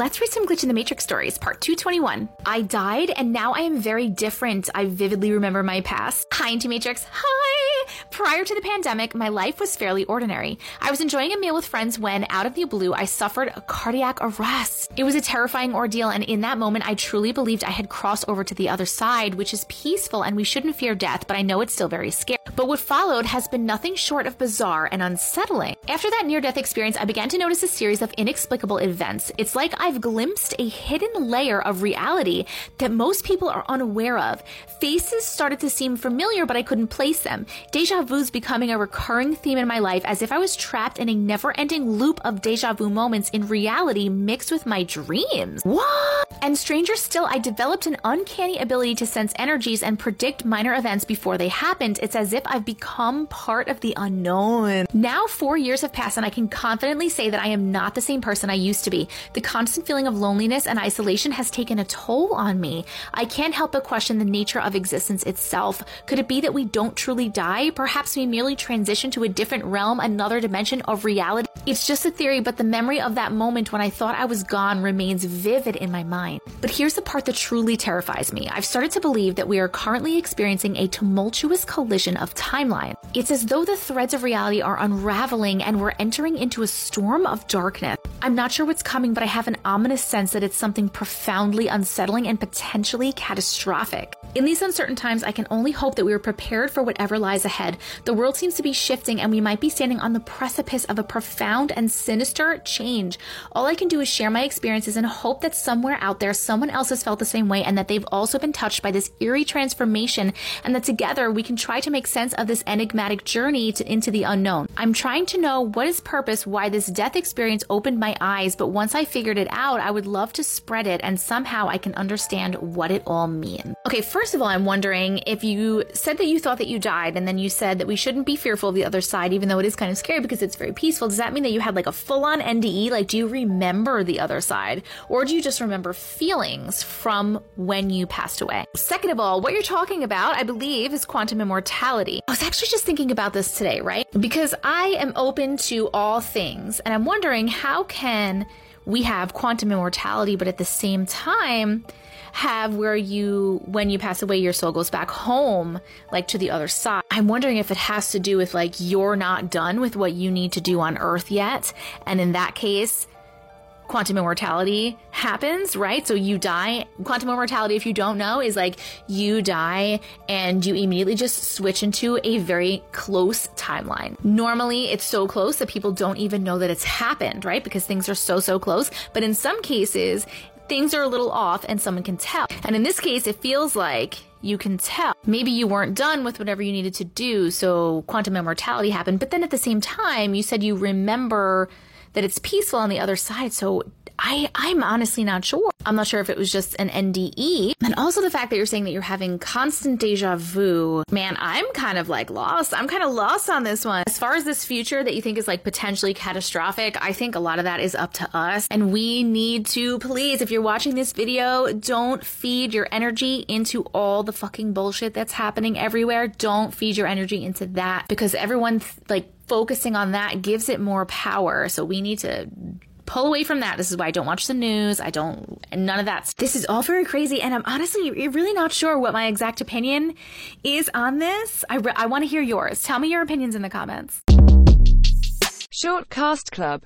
Let's read some Glitch in the Matrix stories, part 221. I died and now I am very different. I vividly remember my past. Hi, Auntie Matrix. Hi! Prior to the pandemic, my life was fairly ordinary. I was enjoying a meal with friends when, out of the blue, I suffered a cardiac arrest. It was a terrifying ordeal, and in that moment, I truly believed I had crossed over to the other side, which is peaceful and we shouldn't fear death, but I know it's still very scary. But what followed has been nothing short of bizarre and unsettling. After that near death experience, I began to notice a series of inexplicable events. It's like I've glimpsed a hidden layer of reality that most people are unaware of. Faces started to seem familiar, but I couldn't place them. Deja vu's becoming a recurring theme in my life as if I was trapped in a never ending loop of deja vu moments in reality mixed with my dreams. What? And stranger still, I developed an uncanny ability to sense energies and predict minor events before they happened. It's as if I've become part of the unknown. Now, four years have passed, and I can confidently say that I am not the same person I used to be. The constant feeling of loneliness and isolation has taken a toll on me. I can't help but question the nature of existence itself. Could it be that we don't truly die? Perhaps we merely transition to a different realm, another dimension of reality. It's just a theory, but the memory of that moment when I thought I was gone remains vivid in my mind. But here's the part that truly terrifies me. I've started to believe that we are currently experiencing a tumultuous collision of timeline. It's as though the threads of reality are unraveling and we're entering into a storm of darkness. I'm not sure what's coming, but I have an ominous sense that it's something profoundly unsettling and potentially catastrophic. In these uncertain times, I can only hope that we are prepared for whatever lies ahead. The world seems to be shifting, and we might be standing on the precipice of a profound and sinister change. All I can do is share my experiences and hope that somewhere out there, someone else has felt the same way and that they've also been touched by this eerie transformation, and that together we can try to make sense of this enigmatic journey to, into the unknown. I'm trying to know what is purpose, why this death experience opened my eyes, but once I figured it out, I would love to spread it and somehow I can understand what it all means. Okay, first of all, I'm wondering if you said that you thought that you died and then you said that we shouldn't be fearful of the other side, even though it is kind of scary because it's very peaceful. Does that mean that you had like a full on NDE? Like, do you remember the other side? Or do you just remember feelings from when you passed away? Second of all, what you're talking about, I believe, is quantum immortality. I was actually just thinking about this today, right? Because I am open to all things and I'm wondering how can we have quantum immortality, but at the same time, have where you, when you pass away, your soul goes back home, like to the other side. I'm wondering if it has to do with like you're not done with what you need to do on earth yet. And in that case, quantum immortality happens, right? So you die. Quantum immortality, if you don't know, is like you die and you immediately just switch into a very close timeline. Normally, it's so close that people don't even know that it's happened, right? Because things are so, so close. But in some cases, things are a little off and someone can tell. And in this case, it feels like you can tell. Maybe you weren't done with whatever you needed to do, so quantum immortality happened. But then at the same time, you said you remember that it's peaceful on the other side. So I, I'm honestly not sure. I'm not sure if it was just an NDE. And also the fact that you're saying that you're having constant deja vu. Man, I'm kind of like lost. I'm kind of lost on this one. As far as this future that you think is like potentially catastrophic, I think a lot of that is up to us. And we need to please, if you're watching this video, don't feed your energy into all the fucking bullshit that's happening everywhere. Don't feed your energy into that because everyone like focusing on that gives it more power. So we need to pull away from that. This is why I don't watch the news. I don't, none of that. This is all very crazy. And I'm honestly really not sure what my exact opinion is on this. I, re- I want to hear yours. Tell me your opinions in the comments. Short Cast Club